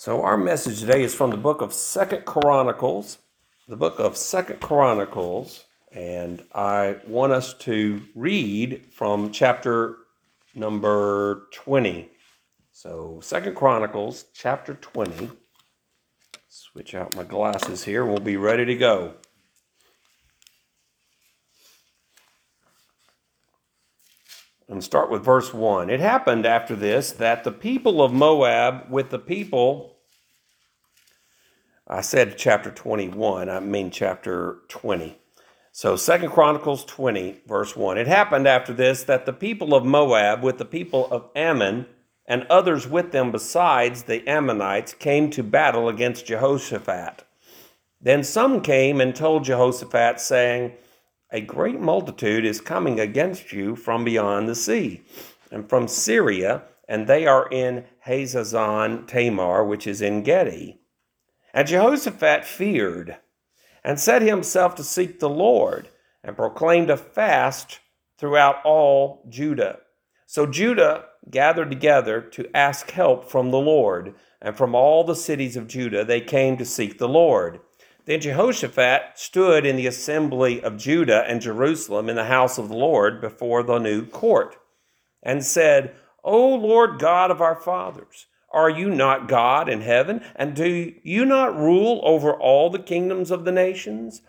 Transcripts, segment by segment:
So our message today is from the book of Second Chronicles, the book of Second Chronicles, and I want us to read from chapter number 20. So Second Chronicles chapter 20. Switch out my glasses here. We'll be ready to go. And start with verse 1. It happened after this that the people of Moab with the people, I said chapter 21, I mean chapter 20. So Second Chronicles 20, verse 1. It happened after this that the people of Moab with the people of Ammon and others with them besides the Ammonites came to battle against Jehoshaphat. Then some came and told Jehoshaphat, saying, a great multitude is coming against you from beyond the sea, and from Syria, and they are in Hazazon Tamar, which is En Gedi. And Jehoshaphat feared, and set himself to seek the Lord, and proclaimed a fast throughout all Judah. So Judah gathered together to ask help from the Lord, and from all the cities of Judah they came to seek the Lord. Then Jehoshaphat stood in the assembly of Judah and Jerusalem in the house of the Lord before the new court and said, O Lord God of our fathers, are you not God in heaven? And do you not rule over all the kingdoms of the nations?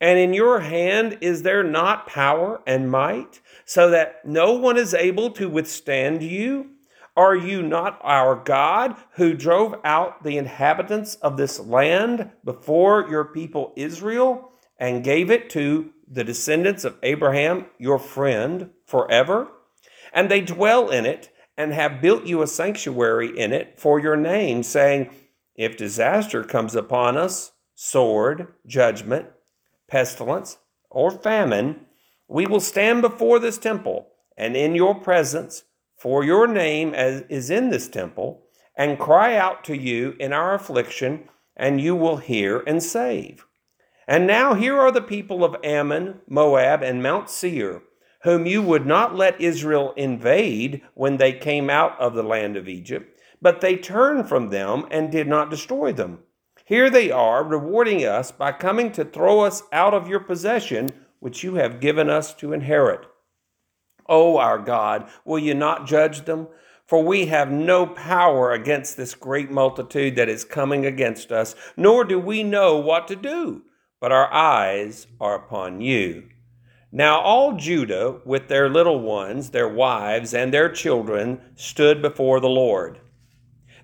And in your hand is there not power and might, so that no one is able to withstand you? Are you not our God who drove out the inhabitants of this land before your people Israel and gave it to the descendants of Abraham, your friend, forever? And they dwell in it and have built you a sanctuary in it for your name, saying, If disaster comes upon us, sword, judgment, pestilence, or famine, we will stand before this temple and in your presence for your name is in this temple, and cry out to you in our affliction, and you will hear and save. And now here are the people of Ammon, Moab, and Mount Seir, whom you would not let Israel invade when they came out of the land of Egypt, but they turned from them and did not destroy them. Here they are, rewarding us by coming to throw us out of your possession, which you have given us to inherit. O our God, will you not judge them? For we have no power against this great multitude that is coming against us, nor do we know what to do, but our eyes are upon you. Now all Judah, with their little ones, their wives, and their children, stood before the Lord.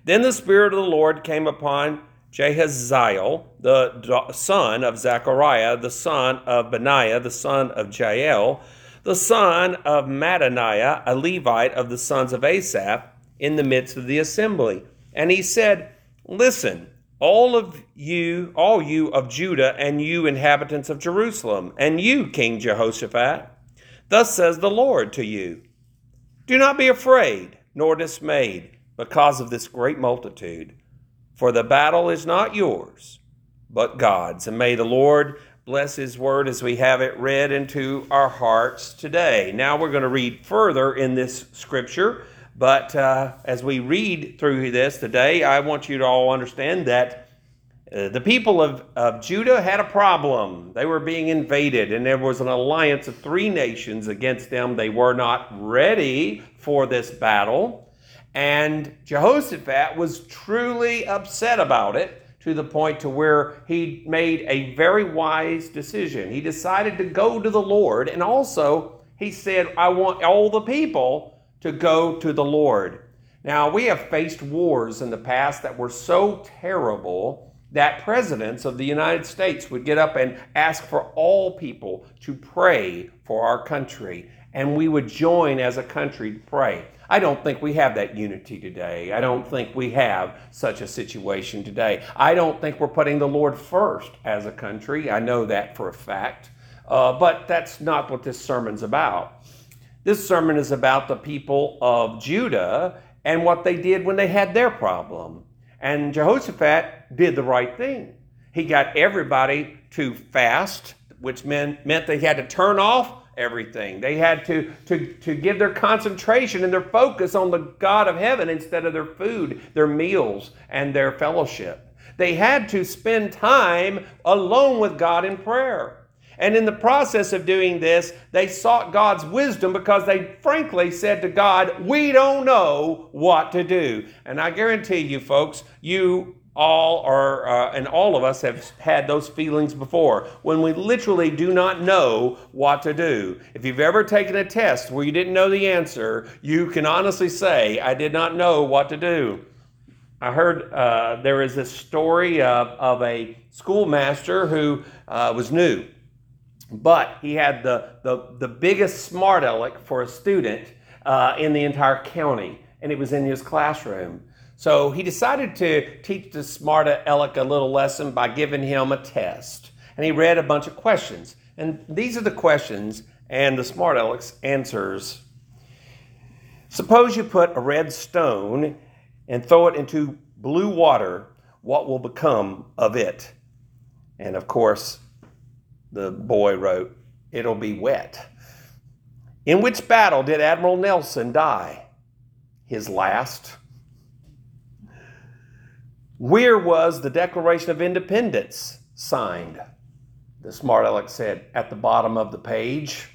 Then the Spirit of the Lord came upon Jahaziel, the son of Zechariah, the son of Benaiah, the son of Jael, the son of Mattaniah, a Levite of the sons of Asaph, in the midst of the assembly. And he said, Listen, all of you, all you of Judah, and you inhabitants of Jerusalem, and you, King Jehoshaphat, thus says the Lord to you Do not be afraid, nor dismayed, because of this great multitude, for the battle is not yours, but God's. And may the Lord bless His Word as we have it read into our hearts today. Now we're going to read further in this scripture, but uh, as we read through this today, I want you to all understand that uh, the people of, of Judah had a problem. They were being invaded, and there was an alliance of three nations against them. They were not ready for this battle. And Jehoshaphat was truly upset about it to the point to where he made a very wise decision. He decided to go to the Lord and also he said, I want all the people to go to the Lord. Now, we have faced wars in the past that were so terrible that presidents of the United States would get up and ask for all people to pray for our country, and we would join as a country to pray. I don't think we have that unity today. I don't think we have such a situation today. I don't think we're putting the Lord first as a country. I know that for a fact. Uh, but that's not what this sermon's about. This sermon is about the people of Judah and what they did when they had their problem. And Jehoshaphat did the right thing. He got everybody to fast, which meant, meant they had to turn off everything. They had to, to, to give their concentration and their focus on the God of heaven instead of their food, their meals, and their fellowship. They had to spend time alone with God in prayer. And in the process of doing this, they sought God's wisdom because they frankly said to God, We don't know what to do. And I guarantee you, folks, you all are, uh, and all of us have had those feelings before when we literally do not know what to do. If you've ever taken a test where you didn't know the answer, you can honestly say, I did not know what to do. I heard uh, there is this story of, of a schoolmaster who uh, was new, but he had the, the, the biggest smart aleck for a student uh, in the entire county, and it was in his classroom. So he decided to teach the smart aleck a little lesson by giving him a test. And he read a bunch of questions. And these are the questions and the smart aleck's answers. Suppose you put a red stone and throw it into blue water, what will become of it? And of course, the boy wrote, It'll be wet. In which battle did Admiral Nelson die? His last. Where was the Declaration of Independence signed? The smart aleck said, at the bottom of the page.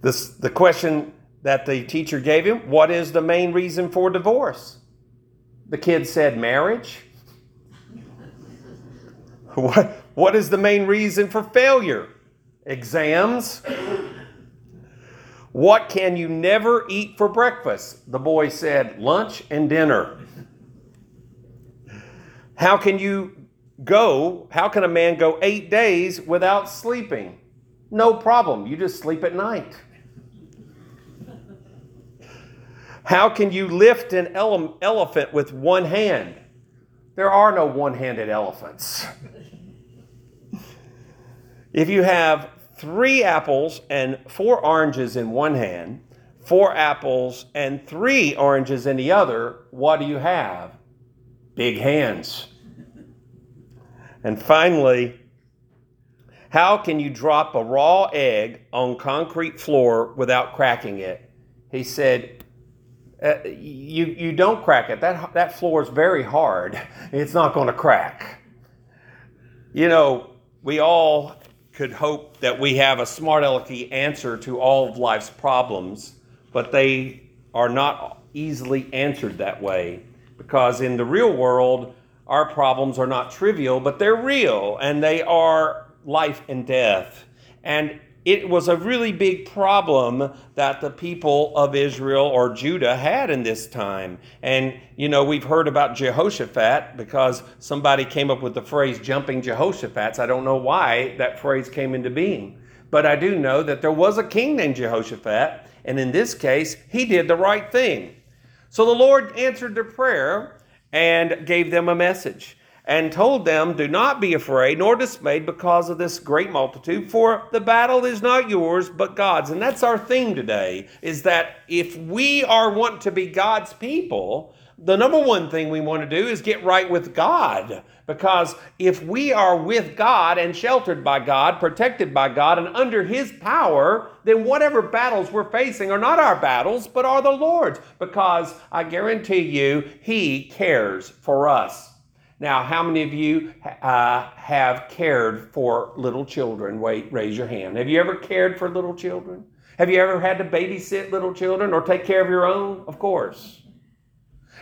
This, the question that the teacher gave him, what is the main reason for divorce? The kid said, marriage. what, what is the main reason for failure? Exams. What can you never eat for breakfast? The boy said, Lunch and dinner. How can you go? How can a man go eight days without sleeping? No problem. You just sleep at night. How can you lift an ele- elephant with one hand? There are no one handed elephants. If you have three apples and four oranges in one hand, four apples and three oranges in the other, what do you have? Big hands. And finally, how can you drop a raw egg on concrete floor without cracking it? He said, uh, you, you don't crack it. That, that floor is very hard. It's not going to crack. You know, we all could hope that we have a smart alecky answer to all of life's problems, but they are not easily answered that way because in the real world, our problems are not trivial, but they're real and they are life and death. And it was a really big problem that the people of Israel or Judah had in this time. And, you know, we've heard about Jehoshaphat because somebody came up with the phrase jumping Jehoshaphat's. I don't know why that phrase came into being. But I do know that there was a king named Jehoshaphat, and in this case, he did the right thing. So the Lord answered their prayer and gave them a message and told them, Do not be afraid nor dismayed because of this great multitude, for the battle is not yours, but God's. And that's our theme today, is that if we are want to be God's people, the number one thing we want to do is get right with God. Because if we are with God and sheltered by God, protected by God, and under His power, then whatever battles we're facing are not our battles, but are the Lord's. Because I guarantee you, He cares for us. Now, how many of you uh, have cared for little children? Wait, raise your hand. Have you ever cared for little children? Have you ever had to babysit little children or take care of your own? Of course.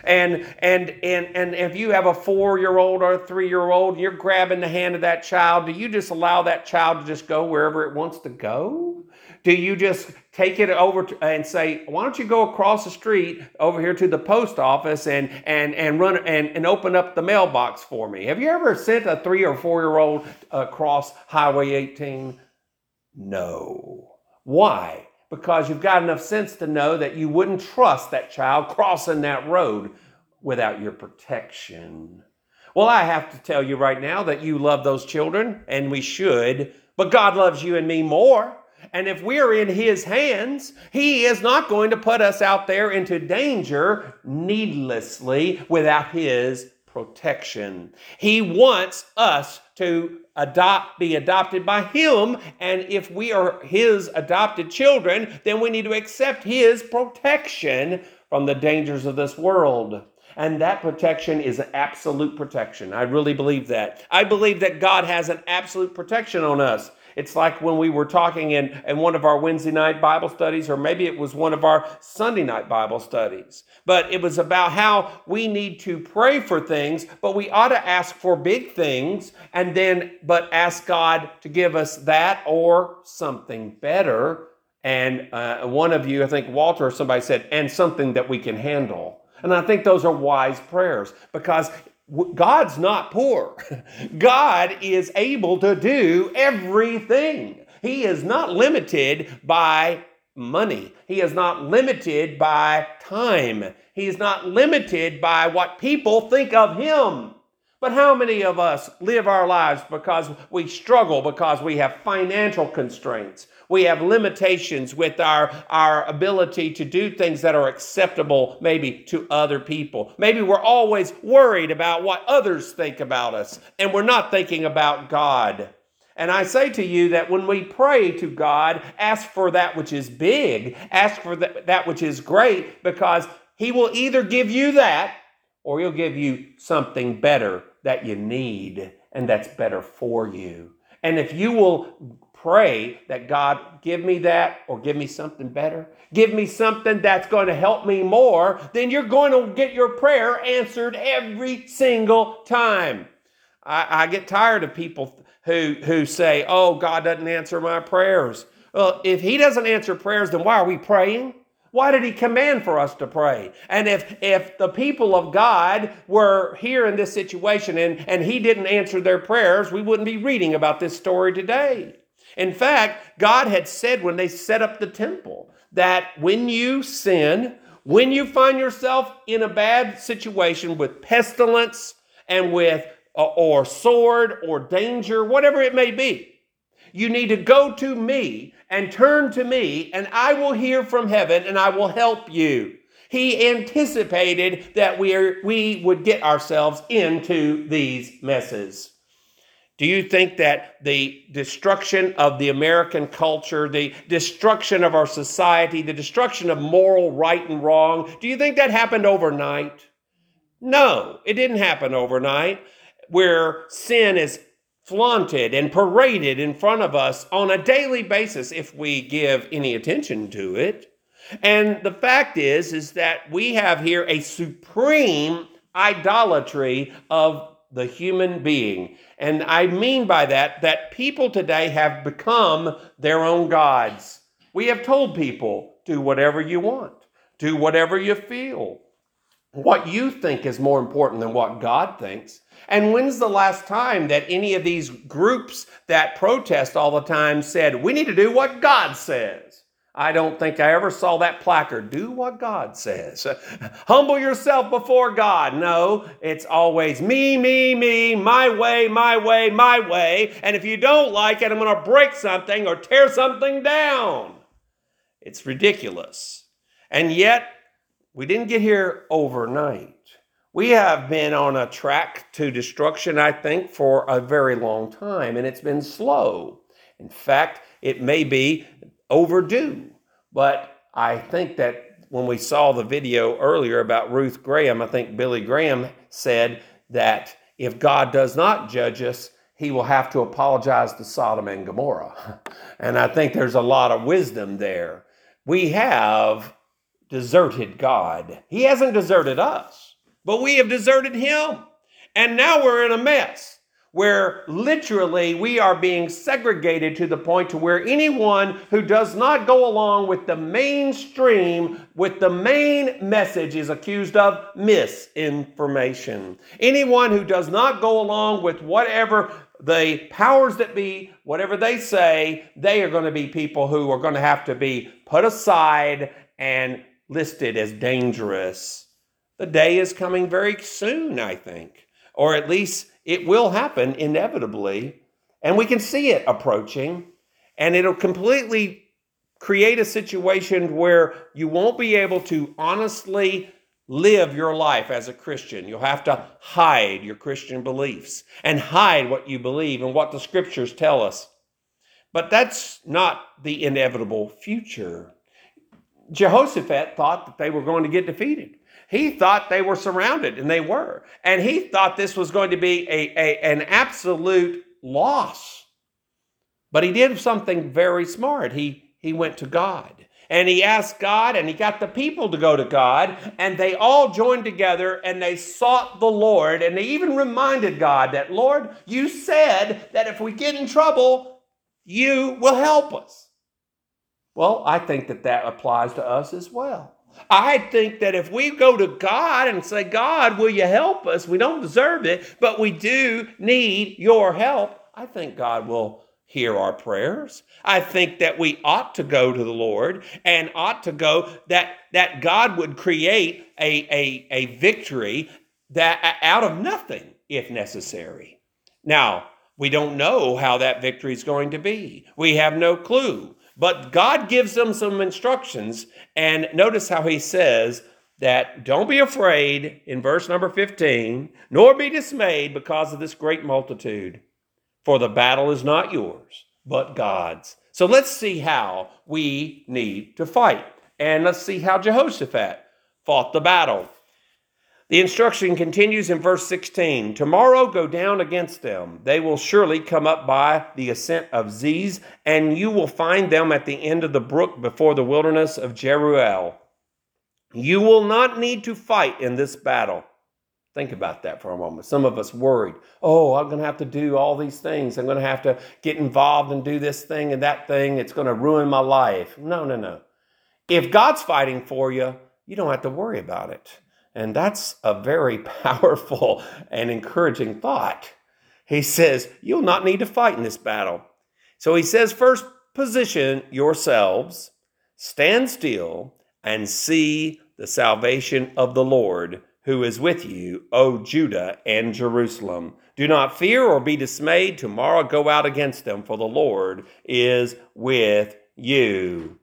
And and and and if you have a four-year-old or a three-year-old, you're grabbing the hand of that child. Do you just allow that child to just go wherever it wants to go? Do you just take it over to, and say, why don't you go across the street over here to the post office and and and run and, and open up the mailbox for me? Have you ever sent a three or four year old across Highway 18? No. Why? Because you've got enough sense to know that you wouldn't trust that child crossing that road without your protection. Well, I have to tell you right now that you love those children, and we should, but God loves you and me more. And if we're in His hands, He is not going to put us out there into danger needlessly without His protection. He wants us to adopt be adopted by him. And if we are his adopted children then we need to accept his protection from the dangers of this world. And that protection is absolute protection. I really believe that. I believe that god has an absolute protection on us it's like when we were talking in, in one of our Wednesday night Bible studies, or maybe it was one of our Sunday night Bible studies. But it was about how we need to pray for things, but we ought to ask for big things and then, but ask God to give us that or something better. And uh, one of you, I think Walter or somebody said, and something that we can handle. And I think those are wise prayers because God's not poor. God is able to do everything. He is not limited by money. He is not limited by time. He is not limited by what people think of him. But how many of us live our lives because we struggle, because we have financial constraints? We have limitations with our, our ability to do things that are acceptable, maybe to other people. Maybe we're always worried about what others think about us, and we're not thinking about God. And I say to you that when we pray to God, ask for that which is big, ask for that, that which is great, because He will either give you that or He'll give you something better that you need and that's better for you. And if you will pray that God give me that or give me something better, give me something that's going to help me more, then you're going to get your prayer answered every single time. I, I get tired of people who, who say, oh, God doesn't answer my prayers. Well, if He doesn't answer prayers, then why are we praying? Why did he command for us to pray? And if, if the people of God were here in this situation and, and he didn't answer their prayers, we wouldn't be reading about this story today. In fact, God had said when they set up the temple that when you sin, when you find yourself in a bad situation with pestilence and with uh, or sword or danger, whatever it may be, you need to go to me and turn to me, and I will hear from heaven and I will help you. He anticipated that we, are, we would get ourselves into these messes. Do you think that the destruction of the American culture, the destruction of our society, the destruction of moral right and wrong, do you think that happened overnight? No, it didn't happen overnight, where sin is flaunted and paraded in front of us on a daily basis if we give any attention to it. And the fact is is that we have here a supreme idolatry of the human being. And I mean by that that people today have become their own gods. We have told people, do whatever you want, do whatever you feel. What you think is more important than what God thinks. And when's the last time that any of these groups that protest all the time said, we need to do what God says? I don't think I ever saw that placard. Do what God says. Humble yourself before God. No, it's always me, me, me, my way, my way, my way. And if you don't like it, I'm going to break something or tear something down. It's ridiculous. And yet, we didn't get here overnight. We have been on a track to destruction, I think, for a very long time, and it's been slow. In fact, it may be overdue. But I think that when we saw the video earlier about Ruth Graham, I think Billy Graham said that if God does not judge us, he will have to apologize to Sodom and Gomorrah. And I think there's a lot of wisdom there. We have deserted God. He hasn't deserted us, but we have deserted him. And now we're in a mess where literally we are being segregated to the point to where anyone who does not go along with the mainstream with the main message is accused of misinformation. Anyone who does not go along with whatever the powers that be whatever they say they are going to be people who are going to have to be put aside and listed as dangerous. The day is coming very soon i think or at least it will happen inevitably, and we can see it approaching, and it'll completely create a situation where you won't be able to honestly live your life as a Christian. You'll have to hide your Christian beliefs and hide what you believe and what the scriptures tell us. But that's not the inevitable future. Jehoshaphat thought that they were going to get defeated. He thought they were surrounded, and they were. And he thought this was going to be a, a, an absolute loss. But he did something very smart. He, he went to God and he asked God, and he got the people to go to God, and they all joined together and they sought the Lord, and they even reminded God that, Lord, you said that if we get in trouble, you will help us. Well, I think that that applies to us as well. I think that if we go to God and say, God, will you help us? We don't deserve it, but we do need your help. I think God will hear our prayers. I think that we ought to go to the Lord and ought to go that that God would create a, a, a victory that out of nothing if necessary. Now, we don't know how that victory is going to be. We have no clue. But God gives them some instructions and notice how he says that don't be afraid in verse number 15, nor be dismayed because of this great multitude for the battle is not yours, but God's. So let's see how we need to fight. And let's see how Jehoshaphat fought the battle. The instruction continues in verse 16 Tomorrow go down against them. They will surely come up by the ascent of Ziz, and you will find them at the end of the brook before the wilderness of Jeruel. You will not need to fight in this battle. Think about that for a moment. Some of us worried, oh, I'm going to have to do all these things. I'm going to have to get involved and do this thing and that thing. It's going to ruin my life. No, no, no. If God's fighting for you, you don't have to worry about it. And that's a very powerful and encouraging thought. He says, You'll not need to fight in this battle. So he says, First, position yourselves, stand still, and see the salvation of the Lord who is with you, O Judah and Jerusalem. Do not fear or be dismayed. Tomorrow go out against them, for the Lord is with you.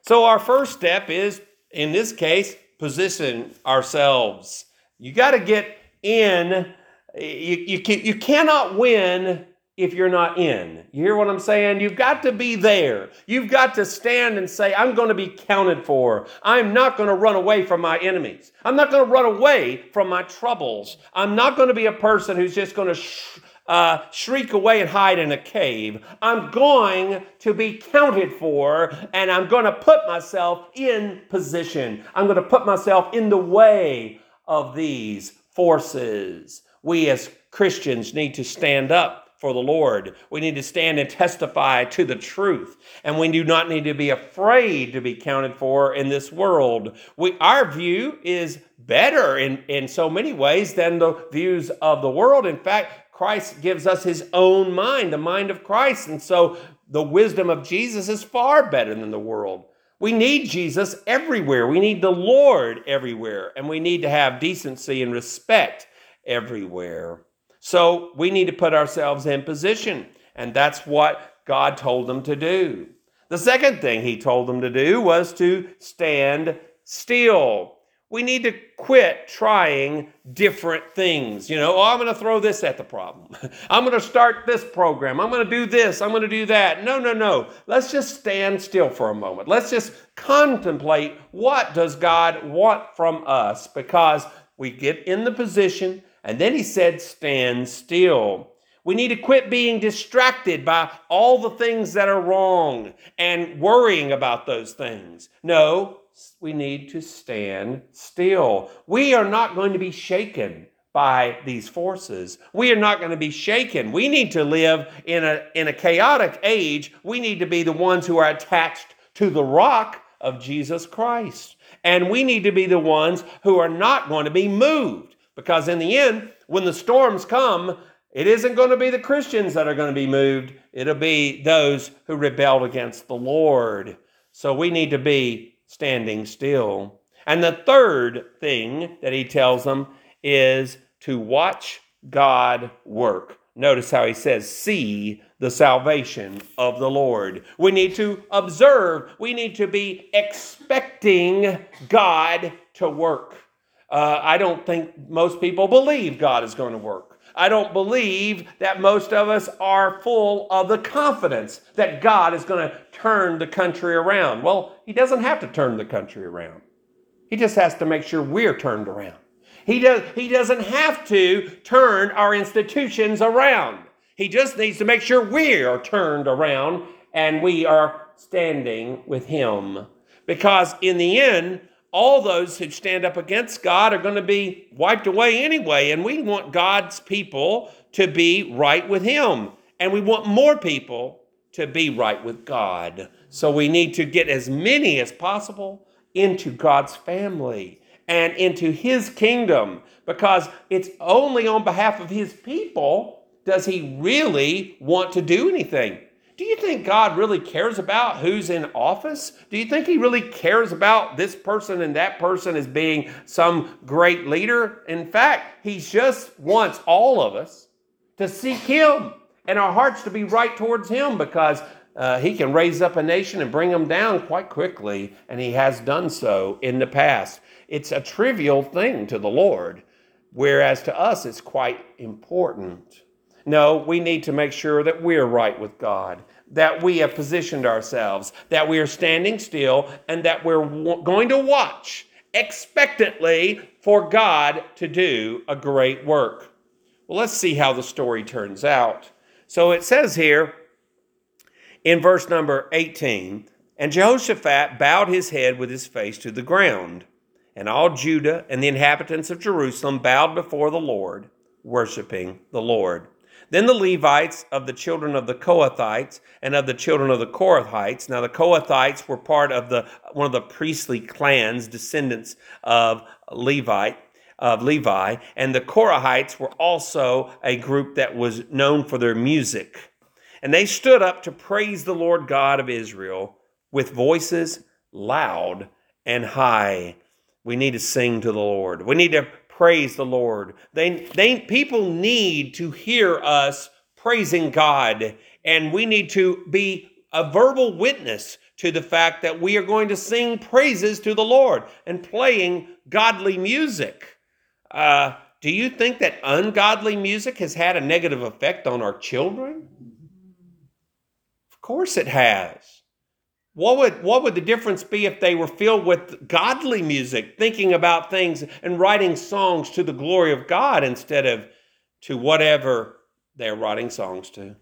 So, our first step is, in this case, position ourselves. You got to get in. You, you, can, you cannot win if you're not in. You hear what I'm saying? You've got to be there. You've got to stand and say, I'm going to be counted for. I'm not going to run away from my enemies. I'm not going to run away from my troubles. I'm not going to be a person who's just going to sh- uh, shriek away and hide in a cave. I'm going to be counted for and I'm going to put myself in position. I'm going to put myself in the way of these forces. We as Christians need to stand up for the Lord. We need to stand and testify to the truth. And we do not need to be afraid to be counted for in this world. We, our view is better in, in so many ways than the views of the world. In fact, Christ gives us his own mind, the mind of Christ. And so the wisdom of Jesus is far better than the world. We need Jesus everywhere. We need the Lord everywhere. And we need to have decency and respect everywhere. So we need to put ourselves in position. And that's what God told them to do. The second thing he told them to do was to stand still. We need to quit trying different things. You know, oh, I'm going to throw this at the problem. I'm going to start this program. I'm going to do this. I'm going to do that. No, no, no. Let's just stand still for a moment. Let's just contemplate what does God want from us because we get in the position and then he said, Stand still. We need to quit being distracted by all the things that are wrong and worrying about those things. No, we need to stand still. We are not going to be shaken by these forces. We are not going to be shaken. We need to live in a, in a chaotic age. We need to be the ones who are attached to the rock of Jesus Christ. And we need to be the ones who are not going to be moved because in the end, when the storms come, it isn't going to be the Christians that are going to be moved. It'll be those who rebelled against the Lord. So we need to be standing still. And the third thing that he tells them is to watch God work. Notice how he says, see the salvation of the Lord. We need to observe, we need to be expecting God to work. Uh, I don't think most people believe God is going to work. I don't believe that most of us are full of the confidence that God is going to turn the country around. Well, He doesn't have to turn the country around. He just has to make sure we're turned around. He, does, he doesn't have to turn our institutions around. He just needs to make sure we are turned around and we are standing with Him. Because in the end, all those who stand up against God are going to be wiped away anyway. And we want God's people to be right with Him. And we want more people to be right with God. So we need to get as many as possible into God's family and into His kingdom because it's only on behalf of His people does He really want to do anything. Do you think God really cares about who's in office? Do you think He really cares about this person and that person as being some great leader? In fact, He just wants all of us to seek Him and our hearts to be right towards Him because uh, He can raise up a nation and bring them down quite quickly, and He has done so in the past. It's a trivial thing to the Lord, whereas to us it's quite important. No, we need to make sure that we're right with God, that we have positioned ourselves, that we are standing still, and that we're going to watch expectantly for God to do a great work. Well, let's see how the story turns out. So it says here in verse number 18 And Jehoshaphat bowed his head with his face to the ground, and all Judah and the inhabitants of Jerusalem bowed before the Lord, worshiping the Lord. Then the Levites of the children of the Kohathites and of the children of the Korahites. Now the Kohathites were part of the one of the priestly clans, descendants of Levite of Levi, and the Korahites were also a group that was known for their music. And they stood up to praise the Lord God of Israel with voices loud and high. We need to sing to the Lord. We need to praise the Lord. They, they, people need to hear us praising God, and we need to be a verbal witness to the fact that we are going to sing praises to the Lord and playing godly music. Uh, do you think that ungodly music has had a negative effect on our children? Of course it has. What would, what would the difference be if they were filled with godly music, thinking about things and writing songs to the glory of God instead of to whatever they're writing songs to?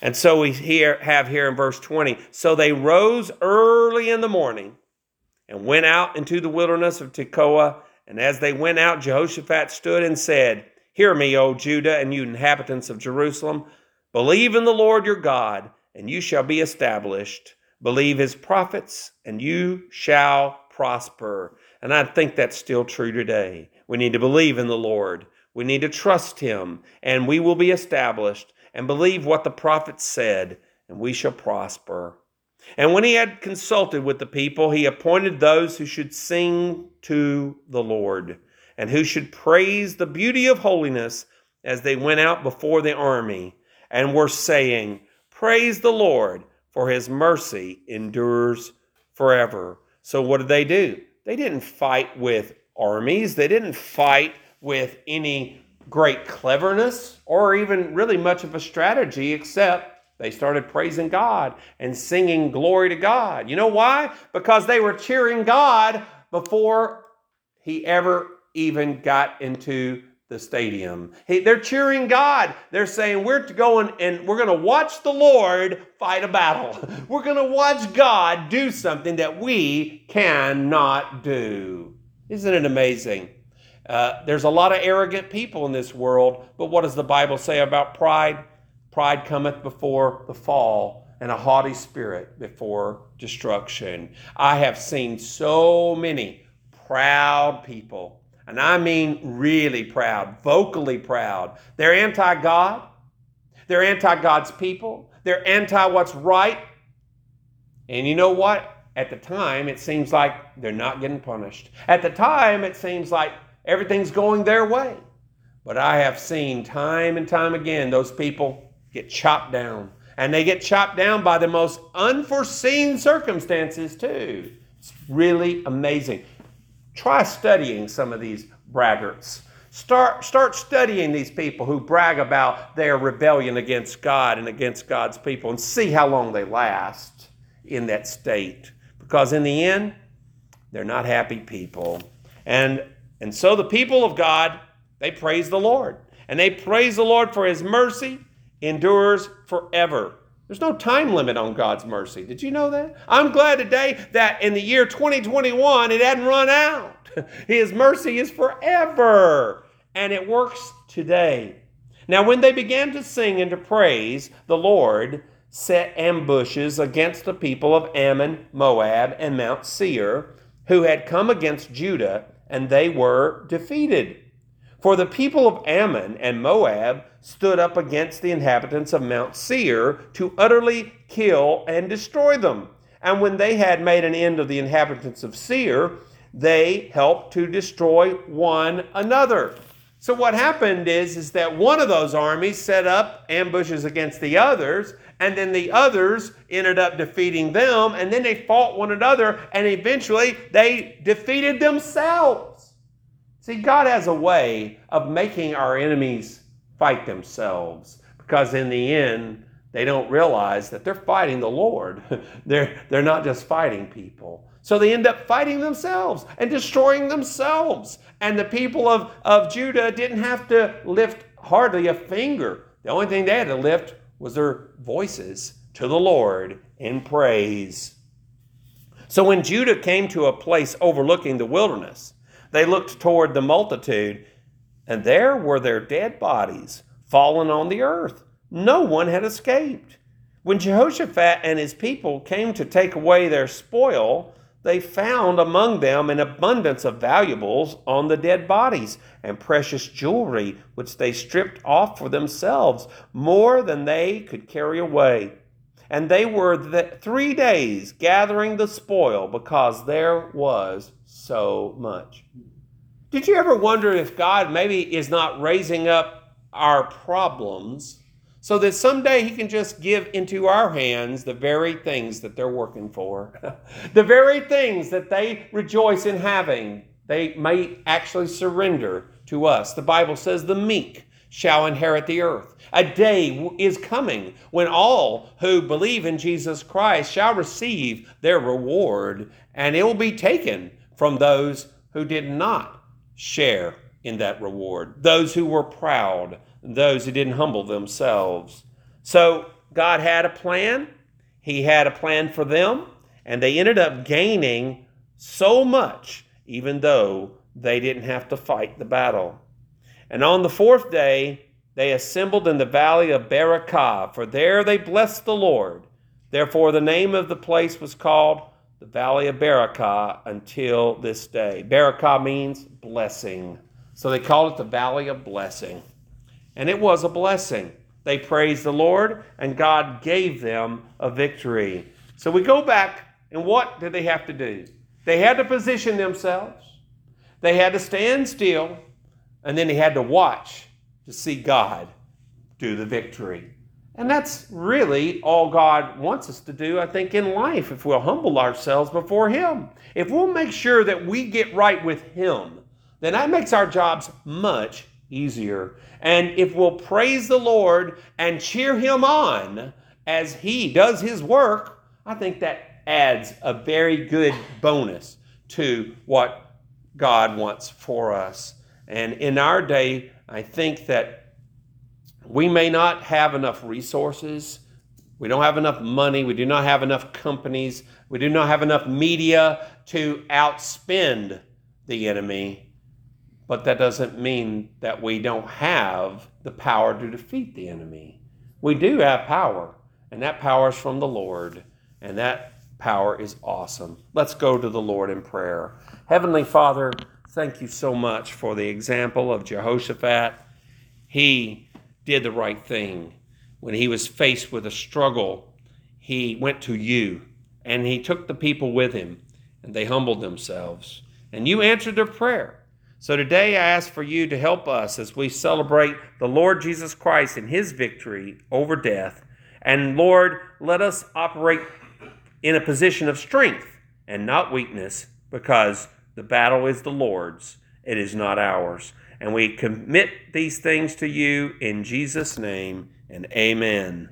And so we here, have here in verse 20 so they rose early in the morning and went out into the wilderness of Tekoa. And as they went out, Jehoshaphat stood and said, Hear me, O Judah, and you inhabitants of Jerusalem. Believe in the Lord your God, and you shall be established. Believe his prophets, and you shall prosper. And I think that's still true today. We need to believe in the Lord. We need to trust him, and we will be established, and believe what the prophets said, and we shall prosper. And when he had consulted with the people, he appointed those who should sing to the Lord, and who should praise the beauty of holiness as they went out before the army, and were saying, Praise the Lord for his mercy endures forever. So, what did they do? They didn't fight with armies, they didn't fight with any great cleverness or even really much of a strategy, except they started praising God and singing glory to God. You know why? Because they were cheering God before he ever even got into the stadium. Hey, they're cheering God. They're saying, We're going and we're going to watch the Lord fight a battle. We're going to watch God do something that we cannot do. Isn't it amazing? Uh, there's a lot of arrogant people in this world, but what does the Bible say about pride? Pride cometh before the fall, and a haughty spirit before destruction. I have seen so many proud people and I mean really proud, vocally proud. They're anti God, they're anti God's people, they're anti what's right. And you know what? At the time, it seems like they're not getting punished. At the time, it seems like everything's going their way. But I have seen time and time again those people get chopped down. And they get chopped down by the most unforeseen circumstances, too. It's really amazing. Try studying some of these braggarts. Start, start studying these people who brag about their rebellion against God and against God's people and see how long they last in that state. Because in the end, they're not happy people. And, and so the people of God, they praise the Lord. And they praise the Lord for his mercy endures forever. There's no time limit on God's mercy. Did you know that? I'm glad today that in the year 2021 it hadn't run out. His mercy is forever, and it works today. Now, when they began to sing and to praise, the Lord set ambushes against the people of Ammon, Moab, and Mount Seir, who had come against Judah, and they were defeated. For the people of Ammon and Moab stood up against the inhabitants of Mount Seir to utterly kill and destroy them. And when they had made an end of the inhabitants of Seir, they helped to destroy one another. So what happened is, is that one of those armies set up ambushes against the others, and then the others ended up defeating them, and then they fought one another, and eventually they defeated themselves. See, God has a way of making our enemies fight themselves because in the end, they don't realize that they're fighting the Lord. they're, they're not just fighting people. So they end up fighting themselves and destroying themselves. And the people of, of Judah didn't have to lift hardly a finger. The only thing they had to lift was their voices to the Lord in praise. So when Judah came to a place overlooking the wilderness, they looked toward the multitude and there were their dead bodies fallen on the earth. No one had escaped. When Jehoshaphat and his people came to take away their spoil, they found among them an abundance of valuables on the dead bodies and precious jewelry, which they stripped off for themselves, more than they could carry away. And they were three days gathering the spoil because there was so much. Did you ever wonder if God maybe is not raising up our problems so that someday He can just give into our hands the very things that they're working for, the very things that they rejoice in having? They may actually surrender to us. The Bible says the meek shall inherit the earth. A day is coming when all who believe in Jesus Christ shall receive their reward, and it will be taken from those who did not share in that reward. Those who were proud, those who didn't humble themselves. So God had a plan. He had a plan for them, and they ended up gaining so much, even though they didn't have to fight the battle. And on the fourth day, they assembled in the valley of Berakah, for there they blessed the Lord. Therefore, the name of the place was called the valley of Berakah until this day. Berakah means blessing. So they called it the valley of blessing. And it was a blessing. They praised the Lord, and God gave them a victory. So we go back, and what did they have to do? They had to position themselves, they had to stand still, and then he had to watch to see God do the victory. And that's really all God wants us to do, I think, in life if we'll humble ourselves before Him. If we'll make sure that we get right with Him, then that makes our jobs much easier. And if we'll praise the Lord and cheer Him on as He does His work, I think that adds a very good bonus to what God wants for us. And in our day, I think that we may not have enough resources. We don't have enough money. We do not have enough companies. We do not have enough media to outspend the enemy. But that doesn't mean that we don't have the power to defeat the enemy. We do have power, and that power is from the Lord, and that power is awesome. Let's go to the Lord in prayer. Heavenly Father, thank you so much for the example of Jehoshaphat. He did the right thing. When he was faced with a struggle, he went to you and he took the people with him and they humbled themselves. And you answered their prayer. So today I ask for you to help us as we celebrate the Lord Jesus Christ and his victory over death. And Lord, let us operate in a position of strength and not weakness because the battle is the Lord's it is not ours. And we commit these things to you in Jesus' name and amen.